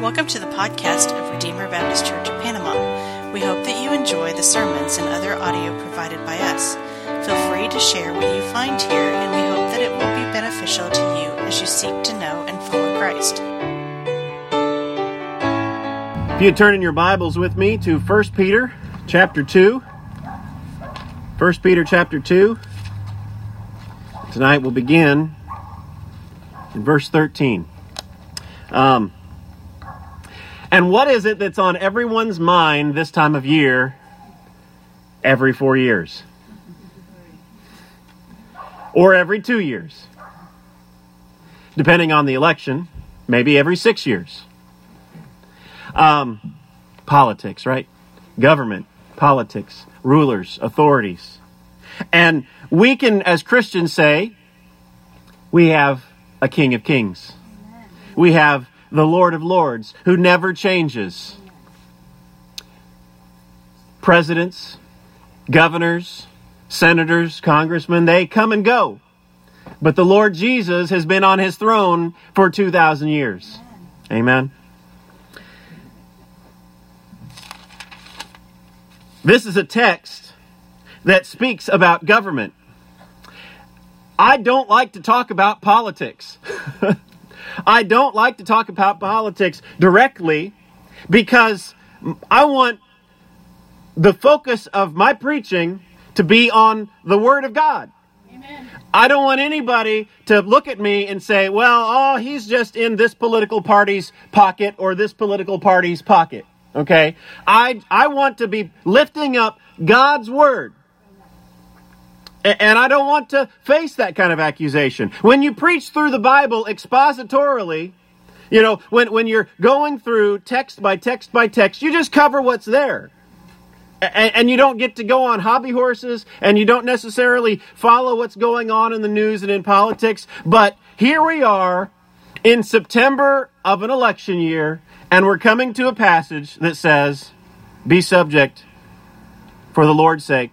Welcome to the podcast of Redeemer Baptist Church of Panama. We hope that you enjoy the sermons and other audio provided by us. Feel free to share what you find here, and we hope that it will be beneficial to you as you seek to know and follow Christ. If you turn in your Bibles with me to 1 Peter chapter 2. 1 Peter chapter 2. Tonight we'll begin in verse 13. Um, and what is it that's on everyone's mind this time of year every four years? Or every two years? Depending on the election, maybe every six years. Um, politics, right? Government, politics, rulers, authorities. And we can, as Christians, say, we have a King of Kings. We have the Lord of Lords, who never changes. Presidents, governors, senators, congressmen, they come and go. But the Lord Jesus has been on his throne for 2,000 years. Amen. This is a text that speaks about government. I don't like to talk about politics. I don't like to talk about politics directly because I want the focus of my preaching to be on the Word of God. Amen. I don't want anybody to look at me and say, well, oh, he's just in this political party's pocket or this political party's pocket. Okay? I, I want to be lifting up God's Word. And I don't want to face that kind of accusation. When you preach through the Bible expositorily, you know, when, when you're going through text by text by text, you just cover what's there. And, and, you don't get to go on hobby horses, and you don't necessarily follow what's going on in the news and in politics. But here we are in September of an election year, and we're coming to a passage that says, Be subject for the Lord's sake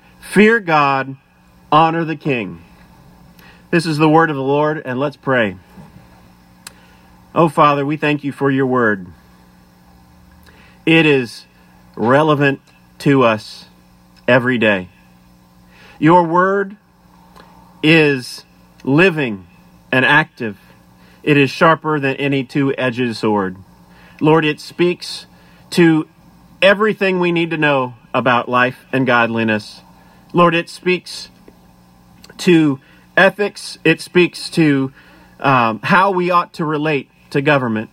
Fear God, honor the king. This is the word of the Lord, and let's pray. Oh, Father, we thank you for your word. It is relevant to us every day. Your word is living and active. It is sharper than any two edged sword. Lord, it speaks to everything we need to know about life and godliness. Lord, it speaks to ethics, it speaks to um, how we ought to relate to government.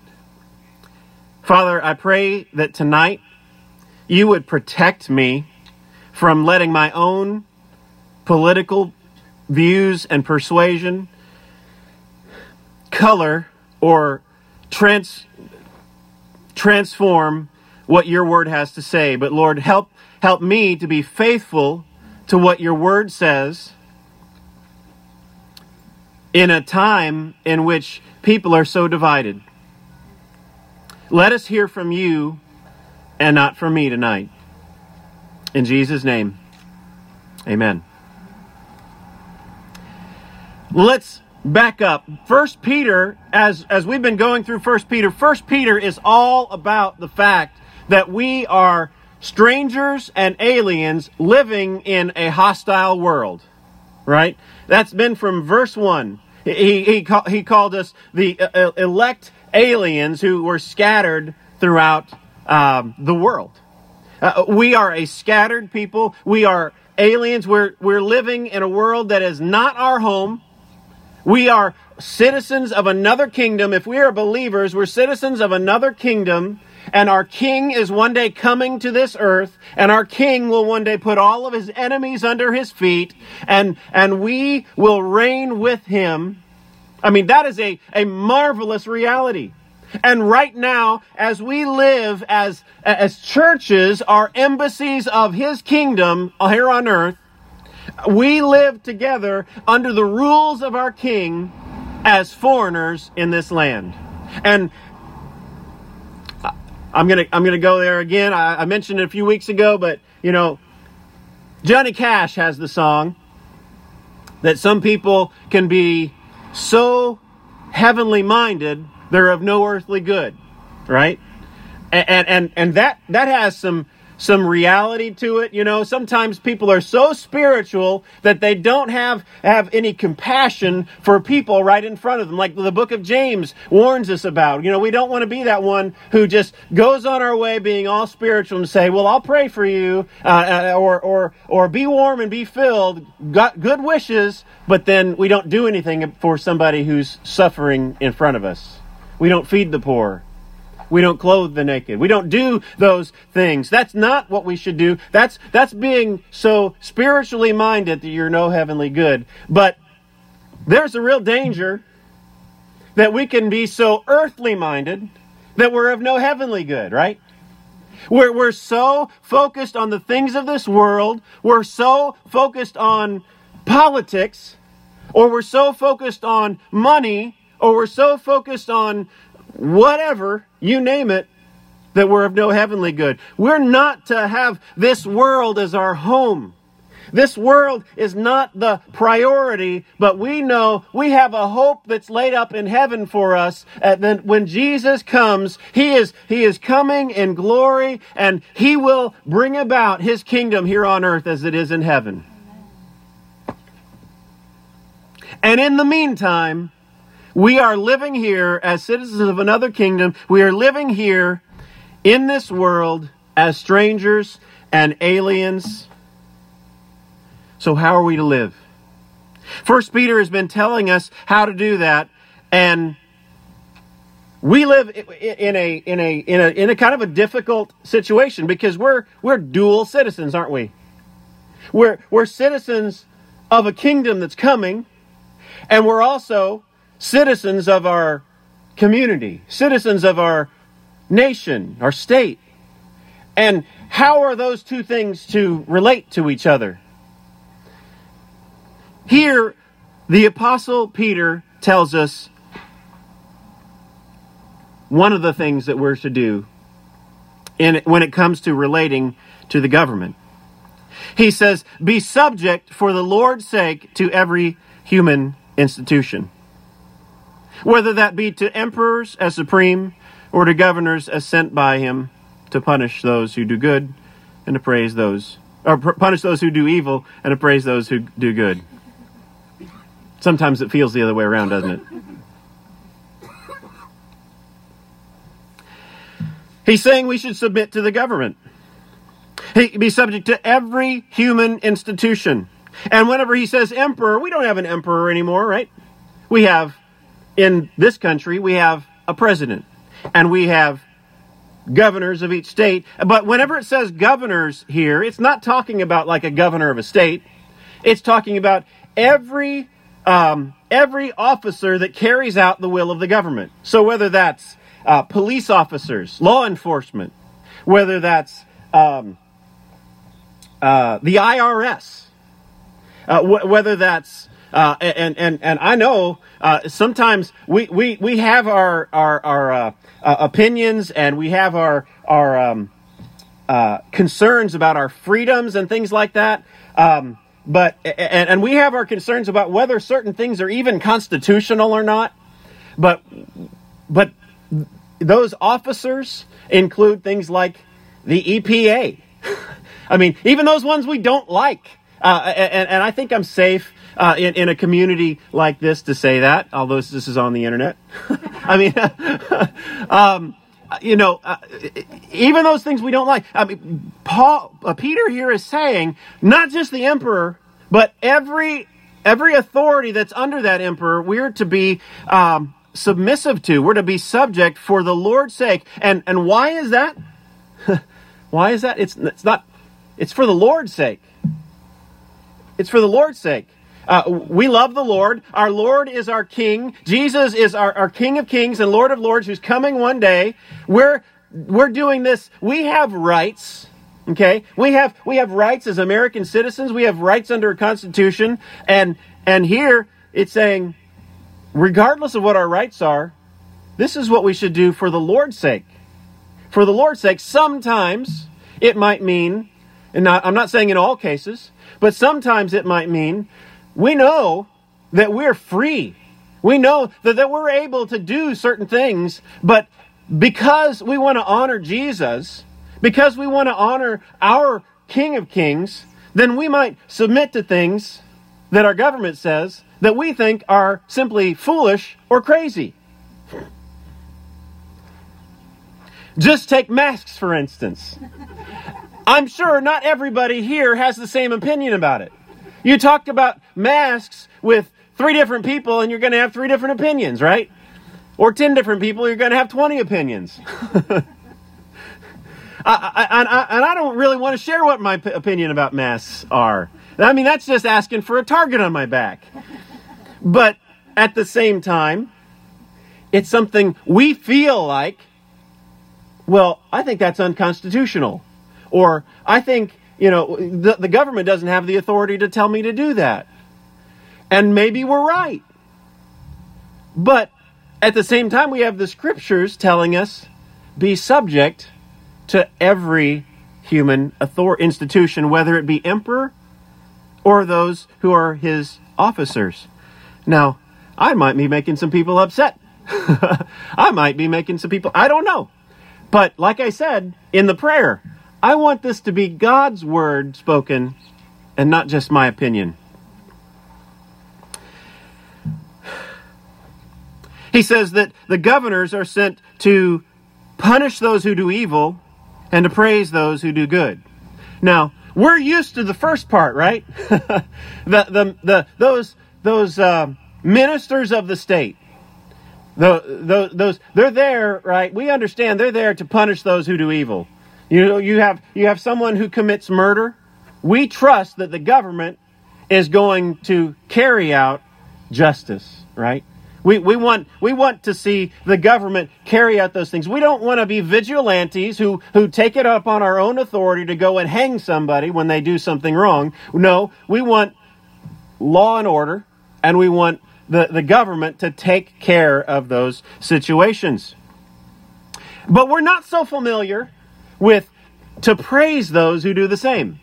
Father, I pray that tonight you would protect me from letting my own political views and persuasion color or trans, transform what your word has to say. But Lord, help help me to be faithful to what your word says in a time in which people are so divided. Let us hear from you and not from me tonight. In Jesus' name, amen. Let's back up. First Peter, as, as we've been going through First Peter, First Peter is all about the fact that we are strangers and aliens living in a hostile world. Right? That's been from verse 1. He, he, he called us the uh, uh, elect aliens who were scattered throughout um, the world. Uh, we are a scattered people. We are aliens. We're, we're living in a world that is not our home. We are citizens of another kingdom. If we are believers, we're citizens of another kingdom and our king is one day coming to this earth, and our king will one day put all of his enemies under his feet, and, and we will reign with him. I mean, that is a, a marvelous reality. And right now, as we live as, as churches, are embassies of His kingdom here on earth, we live together under the rules of our King as foreigners in this land. And I'm gonna I'm gonna go there again. I, I mentioned it a few weeks ago, but you know, Johnny Cash has the song that some people can be so heavenly minded they're of no earthly good, right? And and and that that has some some reality to it. You know, sometimes people are so spiritual that they don't have have any compassion for people right in front of them, like the book of James warns us about. You know, we don't want to be that one who just goes on our way being all spiritual and say, "Well, I'll pray for you," uh, uh or or or be warm and be filled, got good wishes, but then we don't do anything for somebody who's suffering in front of us. We don't feed the poor. We don't clothe the naked. We don't do those things. That's not what we should do. That's, that's being so spiritually minded that you're no heavenly good. But there's a real danger that we can be so earthly minded that we're of no heavenly good, right? We're, we're so focused on the things of this world. We're so focused on politics, or we're so focused on money, or we're so focused on whatever, you name it, that we're of no heavenly good. We're not to have this world as our home. This world is not the priority, but we know we have a hope that's laid up in heaven for us. And then when Jesus comes, He is, He is coming in glory and He will bring about His kingdom here on earth as it is in heaven. And in the meantime, we are living here as citizens of another kingdom. We are living here in this world as strangers and aliens. So, how are we to live? First Peter has been telling us how to do that, and we live in a in a in a in a kind of a difficult situation because we're we're dual citizens, aren't we? We're we're citizens of a kingdom that's coming, and we're also citizens of our community, citizens of our nation, our state. And how are those two things to relate to each other? Here, the Apostle Peter tells us one of the things that we're to do in, when it comes to relating to the government. He says, Be subject for the Lord's sake to every human institution whether that be to emperors as supreme or to governors as sent by him to punish those who do good and to praise those or punish those who do evil and to praise those who do good. Sometimes it feels the other way around, doesn't it? He's saying we should submit to the government. He be subject to every human institution. And whenever he says emperor, we don't have an emperor anymore, right? We have in this country, we have a president and we have governors of each state. But whenever it says governors here, it's not talking about like a governor of a state. It's talking about every um, every officer that carries out the will of the government. So whether that's uh, police officers, law enforcement, whether that's um, uh, the IRS, uh, wh- whether that's uh, and and and I know uh, sometimes we, we, we have our our, our uh, uh, opinions and we have our our um, uh, concerns about our freedoms and things like that. Um, but and, and we have our concerns about whether certain things are even constitutional or not. But but those officers include things like the EPA. I mean, even those ones we don't like. Uh, and, and I think I'm safe uh, in, in a community like this to say that, although this is on the internet. I mean, um, you know, uh, even those things we don't like. I mean, Paul, uh, Peter here is saying not just the emperor, but every every authority that's under that emperor, we're to be um, submissive to. We're to be subject for the Lord's sake. And and why is that? why is that? It's it's not. It's for the Lord's sake. It's for the Lord's sake. Uh, we love the Lord. Our Lord is our King. Jesus is our, our King of Kings and Lord of Lords who's coming one day. We're, we're doing this. We have rights. Okay? We have, we have rights as American citizens. We have rights under a constitution. And, and here it's saying, regardless of what our rights are, this is what we should do for the Lord's sake. For the Lord's sake, sometimes it might mean, and not, I'm not saying in all cases, but sometimes it might mean we know that we're free. We know that, that we're able to do certain things, but because we want to honor Jesus, because we want to honor our King of Kings, then we might submit to things that our government says that we think are simply foolish or crazy. Just take masks, for instance. I'm sure not everybody here has the same opinion about it. You talked about masks with three different people, and you're going to have three different opinions, right? Or 10 different people, you're going to have 20 opinions. I, I, I, and I don't really want to share what my opinion about masks are. I mean, that's just asking for a target on my back. But at the same time, it's something we feel like, well, I think that's unconstitutional. Or I think, you know, the, the government doesn't have the authority to tell me to do that. And maybe we're right. But at the same time, we have the scriptures telling us be subject to every human author- institution, whether it be emperor or those who are his officers. Now, I might be making some people upset. I might be making some people, I don't know. But like I said in the prayer, I want this to be God's word spoken and not just my opinion. He says that the governors are sent to punish those who do evil and to praise those who do good. Now, we're used to the first part, right? the, the, the, those those uh, ministers of the state, the, the, those they're there, right? We understand they're there to punish those who do evil. You know, you have you have someone who commits murder. We trust that the government is going to carry out justice, right? We, we, want, we want to see the government carry out those things. We don't want to be vigilantes who, who take it up on our own authority to go and hang somebody when they do something wrong. No, we want law and order, and we want the, the government to take care of those situations. But we're not so familiar with to praise those who do the same,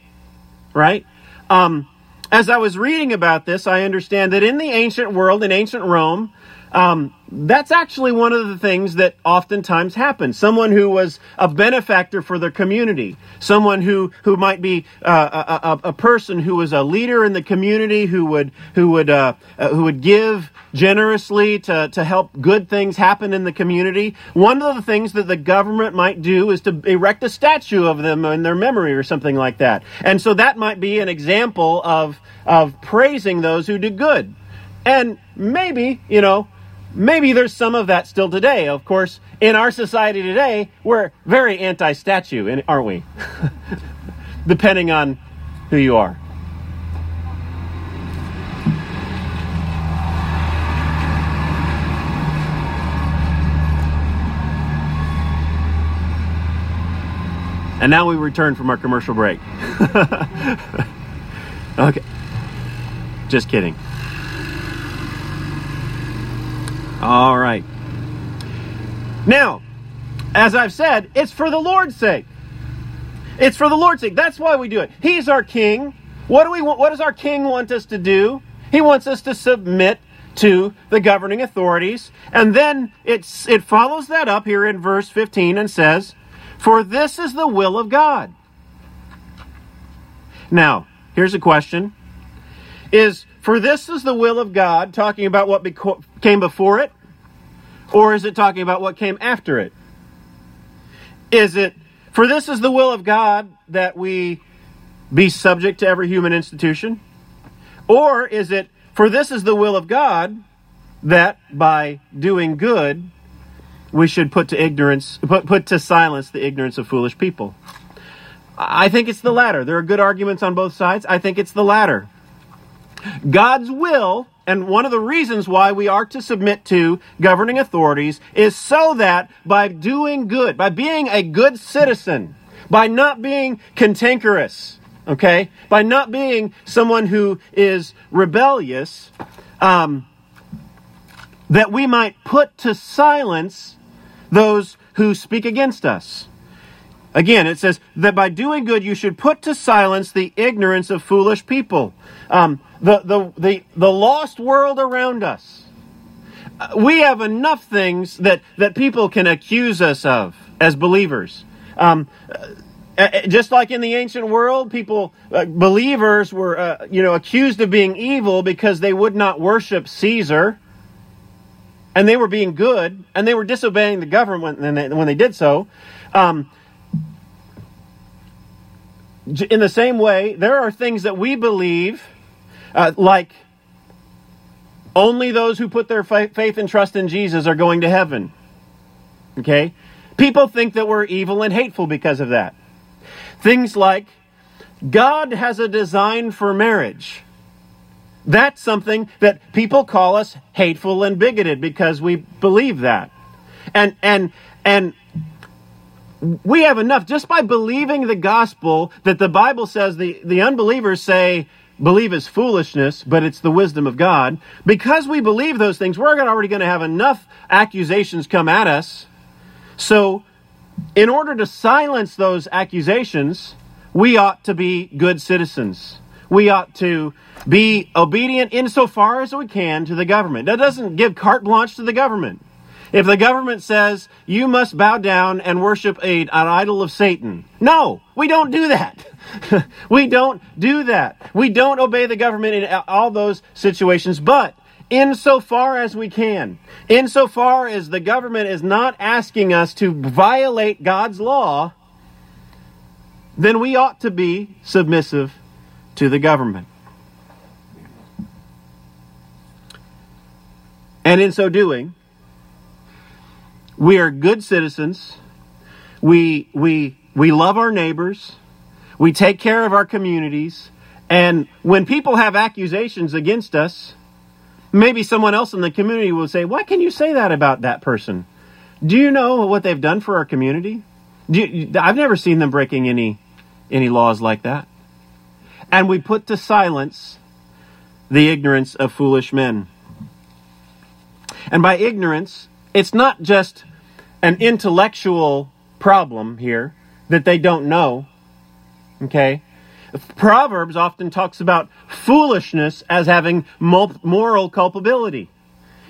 right? Um, as I was reading about this, I understand that in the ancient world, in ancient Rome, um, that's actually one of the things that oftentimes happens. Someone who was a benefactor for their community, someone who who might be uh, a, a, a, person who was a leader in the community, who would who would uh, uh, who would give generously to to help good things happen in the community. One of the things that the government might do is to erect a statue of them in their memory or something like that. And so that might be an example of of praising those who do good. And maybe, you know, Maybe there's some of that still today. Of course, in our society today, we're very anti statue, aren't we? Depending on who you are. And now we return from our commercial break. okay. Just kidding. All right. Now, as I've said, it's for the Lord's sake. It's for the Lord's sake. That's why we do it. He's our king. What do we want? What does our king want us to do? He wants us to submit to the governing authorities. And then it's, it follows that up here in verse 15 and says, For this is the will of God. Now, here's a question. Is for this is the will of God talking about what beco- came before it? Or is it talking about what came after it? Is it, for this is the will of God that we be subject to every human institution? Or is it, for this is the will of God that by doing good, we should put to ignorance, put, put to silence the ignorance of foolish people? I think it's the latter. There are good arguments on both sides. I think it's the latter. God's will, and one of the reasons why we are to submit to governing authorities is so that by doing good, by being a good citizen, by not being cantankerous, okay, by not being someone who is rebellious, um, that we might put to silence those who speak against us. Again, it says that by doing good you should put to silence the ignorance of foolish people. Um, the, the, the, the lost world around us. Uh, we have enough things that, that people can accuse us of as believers. Um, uh, uh just like in the ancient world, people, uh, believers were, uh, you know, accused of being evil because they would not worship Caesar, and they were being good, and they were disobeying the government when they, when they did so. Um, in the same way, there are things that we believe, uh, like only those who put their faith and trust in Jesus are going to heaven. Okay? People think that we're evil and hateful because of that. Things like God has a design for marriage. That's something that people call us hateful and bigoted because we believe that. And and and we have enough just by believing the gospel that the Bible says the, the unbelievers say believe is foolishness, but it's the wisdom of God. Because we believe those things, we're already going to have enough accusations come at us. So, in order to silence those accusations, we ought to be good citizens. We ought to be obedient insofar as we can to the government. That doesn't give carte blanche to the government. If the government says you must bow down and worship a, an idol of Satan, no, we don't do that. we don't do that. We don't obey the government in all those situations, but insofar as we can, insofar as the government is not asking us to violate God's law, then we ought to be submissive to the government. And in so doing, we are good citizens. We, we, we love our neighbors. We take care of our communities. And when people have accusations against us, maybe someone else in the community will say, Why can you say that about that person? Do you know what they've done for our community? You, I've never seen them breaking any, any laws like that. And we put to silence the ignorance of foolish men. And by ignorance, it's not just an intellectual problem here that they don't know. Okay? Proverbs often talks about foolishness as having moral culpability.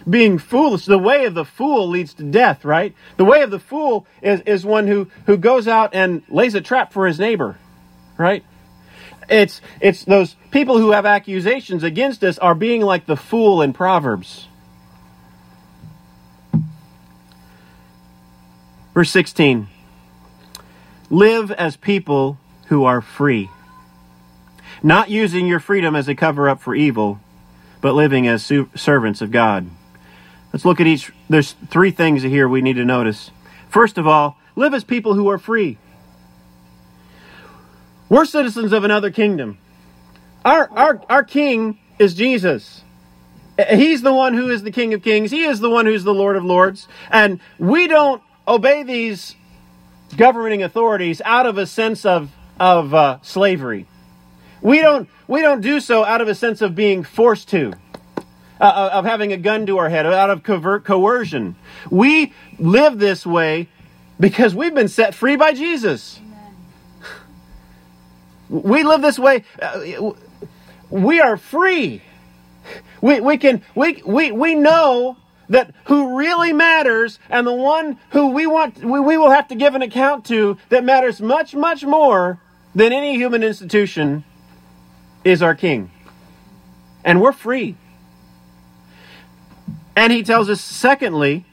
Being foolish, the way of the fool leads to death, right? The way of the fool is, is one who, who goes out and lays a trap for his neighbor, right? It's, it's those people who have accusations against us are being like the fool in Proverbs. Verse 16 Live as people who are free, not using your freedom as a cover up for evil, but living as servants of God. Let's look at each. There's three things here we need to notice. First of all, live as people who are free. We're citizens of another kingdom. Our, our, our king is Jesus. He's the one who is the King of Kings. He is the one who's the Lord of Lords. And we don't obey these governing authorities out of a sense of, of uh, slavery. We don't, we don't do so out of a sense of being forced to, uh, uh of having a gun to our head, out of covert coercion. We live this way because we've been set free by Jesus. We live this way. Uh, we are free. We, we can we, we, we know that who really matters and the one who we want we, we will have to give an account to that matters much much more than any human institution is our king. And we're free. And he tells us secondly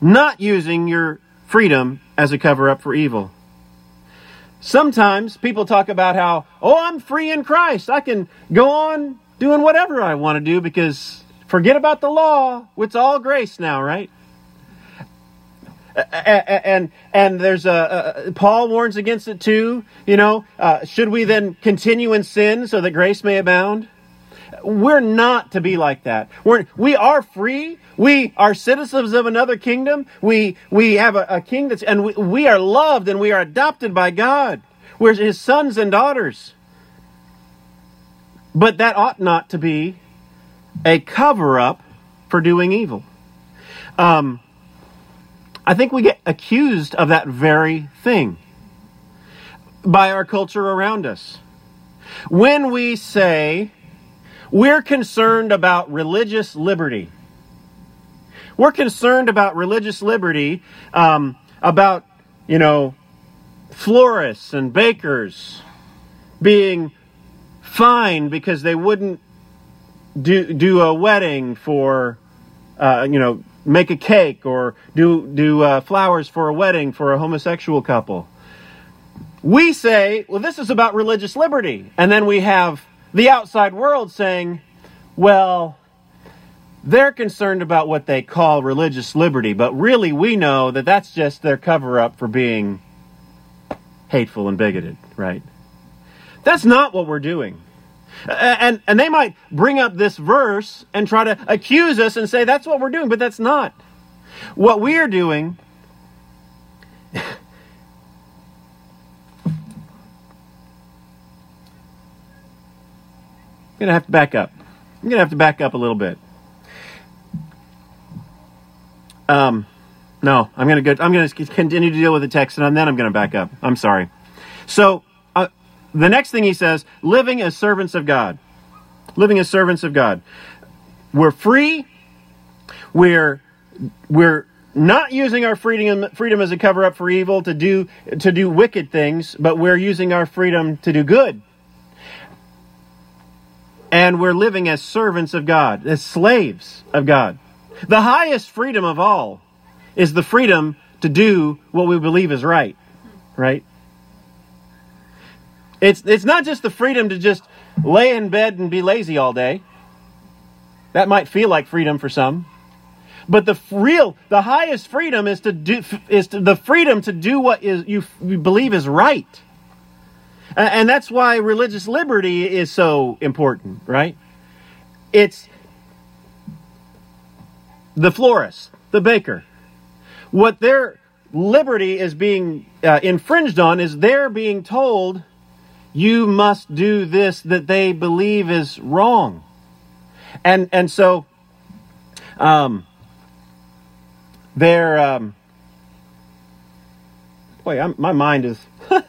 not using your freedom as a cover up for evil. Sometimes people talk about how oh i'm free in christ. I can go on doing whatever i want to do because Forget about the law. It's all grace now, right? and and there's a, a, Paul warns against it too. You know, uh, should we then continue in sin so that grace may abound? We're not to be like that. We're we are free. We are citizens of another kingdom. We we have a, a king that's and we, we are loved and we are adopted by God. We're His sons and daughters. But that ought not to be a cover up for doing evil. Um, I think we get accused of that very thing by our culture around us. When we say we're concerned about religious liberty, we're concerned about religious liberty, um, about, you know, florists and bakers being fined because they wouldn't do, do a wedding for, uh, you know, make a cake or do do uh, flowers for a wedding for a homosexual couple. We say, well, this is about religious liberty, and then we have the outside world saying, well, they're concerned about what they call religious liberty, but really we know that that's just their cover up for being hateful and bigoted, right? That's not what we're doing. And, and they might bring up this verse and try to accuse us and say that's what we're doing, but that's not. What we are doing I'm going to have to back up. I'm going to have to back up a little bit. Um, no, I'm going to go. I'm going to continue to deal with the text, and then I'm going to back up. I'm sorry. So the next thing he says, living as servants of God. Living as servants of God. We're free. We're we're not using our freedom freedom as a cover up for evil to do to do wicked things, but we're using our freedom to do good. And we're living as servants of God, as slaves of God. The highest freedom of all is the freedom to do what we believe is right. Right? It's, it's not just the freedom to just lay in bed and be lazy all day. That might feel like freedom for some. But the real, the highest freedom is to do, is to, the freedom to do what is you, you believe is right. And, and that's why religious liberty is so important, right? It's the florist, the baker. What their liberty is being uh, infringed on is they're being told you must do this that they believe is wrong. And and so um they're um boy, I'm, my mind is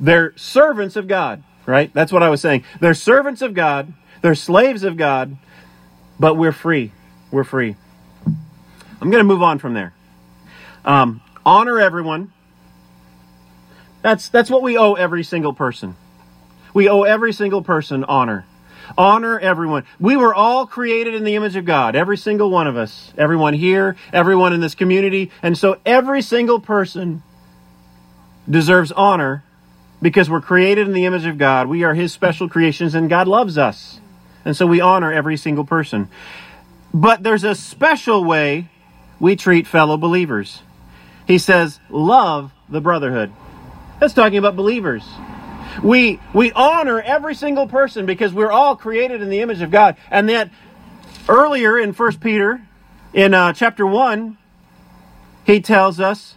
They're servants of God, right? That's what I was saying. They're servants of God, they're slaves of God, but we're free. We're free. I'm going to move on from there. Um, honor everyone. That's, that's what we owe every single person. We owe every single person honor. Honor everyone. We were all created in the image of God, every single one of us. Everyone here, everyone in this community. And so every single person deserves honor because we're created in the image of God. We are His special creations and God loves us. And so we honor every single person. But there's a special way we treat fellow believers. He says, love the brotherhood. That's talking about believers. We, we honor every single person because we're all created in the image of God. And that earlier in 1 Peter, in uh, chapter 1, he tells us,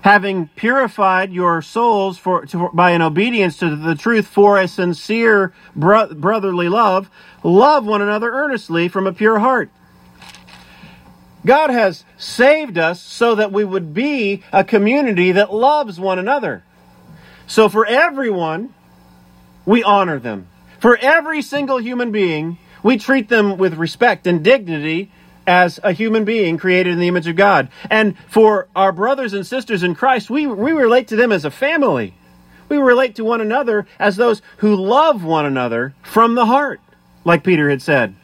having purified your souls for, to, by an obedience to the truth for a sincere bro- brotherly love, love one another earnestly from a pure heart God has saved us so that we would be a community that loves one another. So for everyone, we honor them. For every single human being, we treat them with respect and dignity as a human being created in the image of God. And for our brothers and sisters in Christ, we, we relate to them as a family. We relate to one another as those who love one another from the heart, like Peter had said.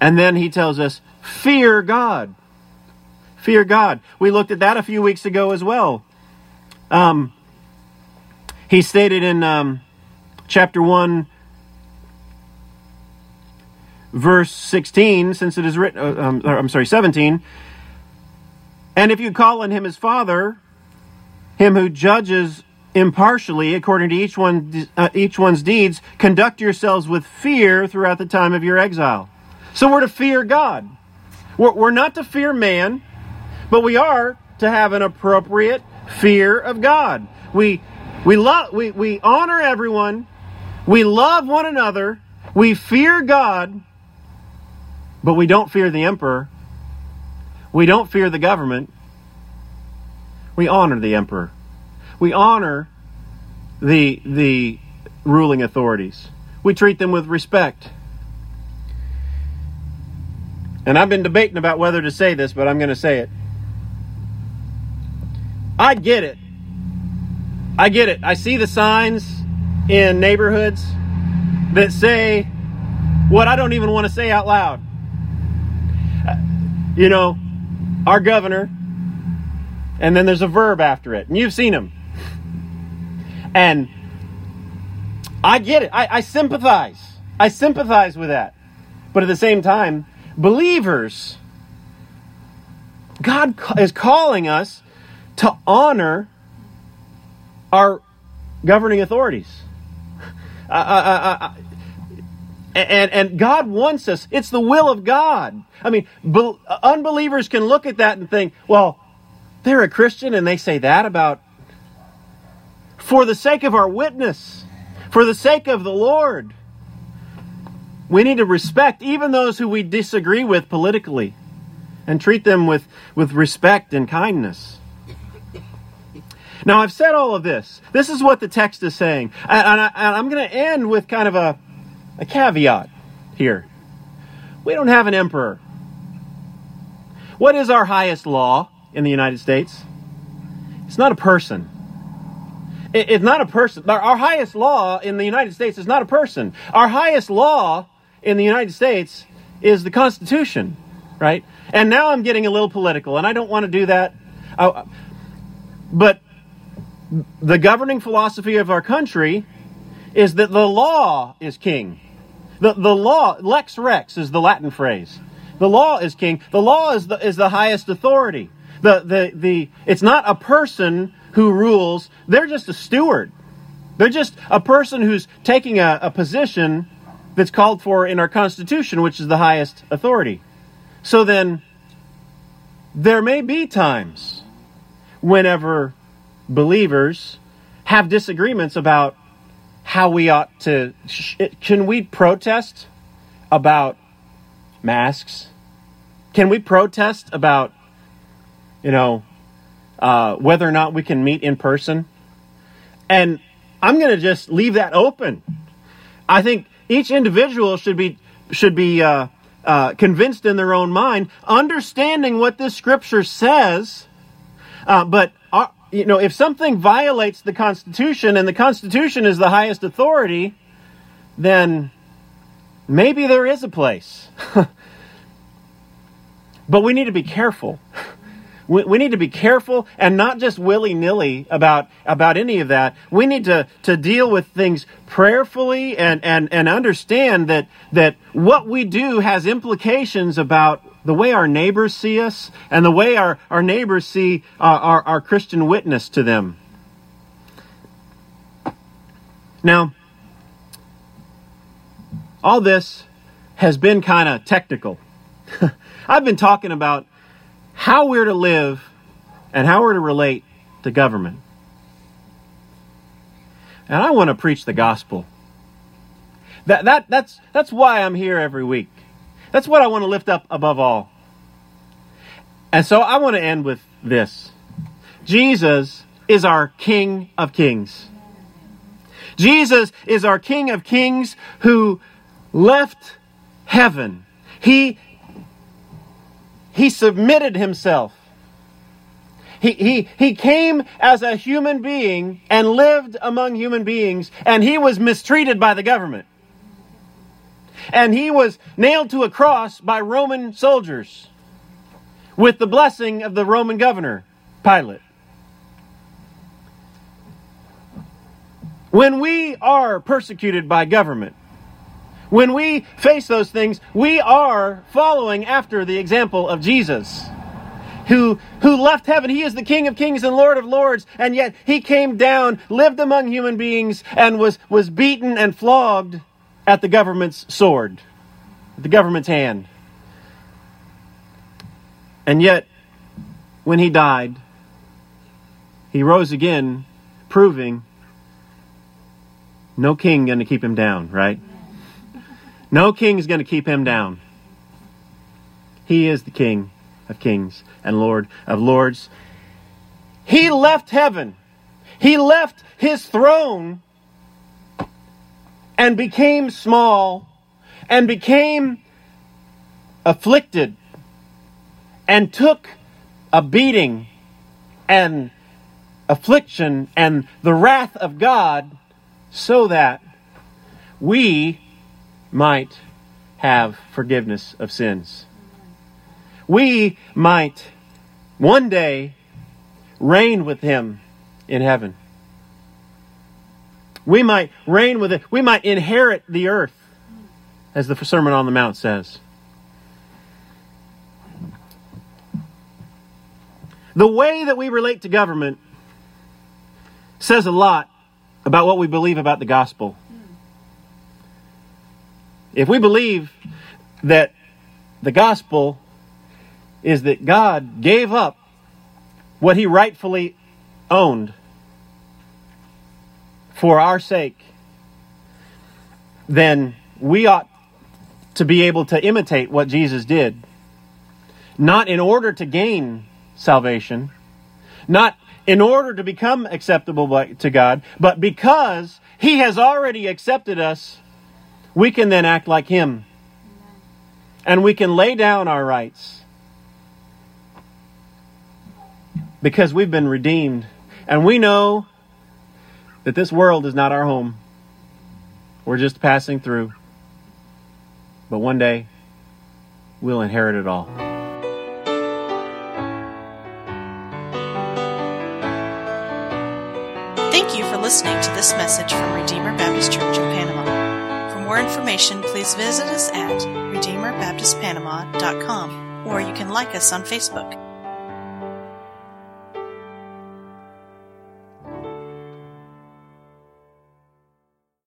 And then he tells us, Fear God. Fear God. We looked at that a few weeks ago as well. Um, he stated in um, chapter 1, verse 16, since it is written, uh, um, I'm sorry, 17. And if you call on him as Father, him who judges impartially according to each one uh, each one's deeds, conduct yourselves with fear throughout the time of your exile. So we're to fear God. We're, we're not to fear man, but we are to have an appropriate fear of God. We we love we, we honor everyone, we love one another, we fear God, but we don't fear the emperor. We don't fear the government. We honor the emperor. We honor the, the ruling authorities. We treat them with respect. And I've been debating about whether to say this, but I'm going to say it. I get it. I get it. I see the signs in neighborhoods that say what I don't even want to say out loud. Uh, you know, our governor, and then there's a verb after it. And you've seen him. And I get it. I, I sympathize. I sympathize with that. But at the same time, believers, God is calling us to honor our governing authorities. Uh, uh, uh, and, and God wants us. It's the will of God. I mean, be, unbelievers can look at that and think, well, they're a Christian and they say that about. For the sake of our witness, for the sake of the Lord, we need to respect even those who we disagree with politically and treat them with, with respect and kindness. Now, I've said all of this. This is what the text is saying. And, I, am going to end with kind of a, a caveat here. We don't have an emperor. What is our highest law in the United States? It's not a person. it's not a person. Our, our highest law in the United States is not a person. Our highest law in the United States is the Constitution, right? And now I'm getting a little political, and I don't want to do that. But the governing philosophy of our country is that the law is king. The, the law, lex rex is the Latin phrase. The law is king. The law is the, is the highest authority. The, the, the, it's not a person who rules, they're just a steward. They're just a person who's taking a, a position that's called for in our Constitution, which is the highest authority. So then, there may be times whenever believers have disagreements about how we ought to. Can we protest about masks? Can we protest about, you know, uh, whether or not we can meet in person? And I'm going to just leave that open. I think each individual should be should be uh, uh, convinced in their own mind, understanding what this scripture says. Uh, but you know, if something violates the Constitution and the Constitution is the highest authority, then maybe there is a place. but we need to be careful. We, we need to be careful and not just willy nilly about, about any of that. We need to, to deal with things prayerfully and, and, and understand that, that what we do has implications about the way our neighbors see us and the way our, our neighbors see uh, our, our Christian witness to them. Now, all this has been kind of technical. I've been talking about how we're to live and how we're to relate to government. And I want to preach the gospel. That, that, that's, that's why I'm here every week. That's what I want to lift up above all. And so I want to end with this Jesus is our King of Kings. Jesus is our King of Kings who left heaven. He, he submitted himself. He, he, he came as a human being and lived among human beings, and he was mistreated by the government and he was nailed to a cross by Roman soldiers with the blessing of the Roman governor, Pilate. When we are persecuted by government, when we face those things, we are following after the example of Jesus. Who, who left heaven. He is the King of kings and Lord of lords, and yet he came down, lived among human beings, and was, was beaten and flogged at the government's sword, the government's hand. And yet, when he died, he rose again, proving no king going to keep him down, right? No king is going to keep him down. He is the King of kings and Lord of lords. He left heaven. He left his throne and became small and became afflicted and took a beating and affliction and the wrath of God so that we might have forgiveness of sins. We might one day reign with him in heaven. We might reign with it. We might inherit the earth, as the Sermon on the Mount says. The way that we relate to government says a lot about what we believe about the gospel. If we believe that the gospel is that God gave up what he rightfully owned for our sake, then we ought to be able to imitate what Jesus did. Not in order to gain salvation, not in order to become acceptable to God, but because He has already accepted us, we can then act like Him. And we can lay down our rights because we've been redeemed. And we know that this world is not our home. We're just passing through. But one day, we'll inherit it all. Information, please visit us at RedeemerBaptistPanama.com or you can like us on Facebook.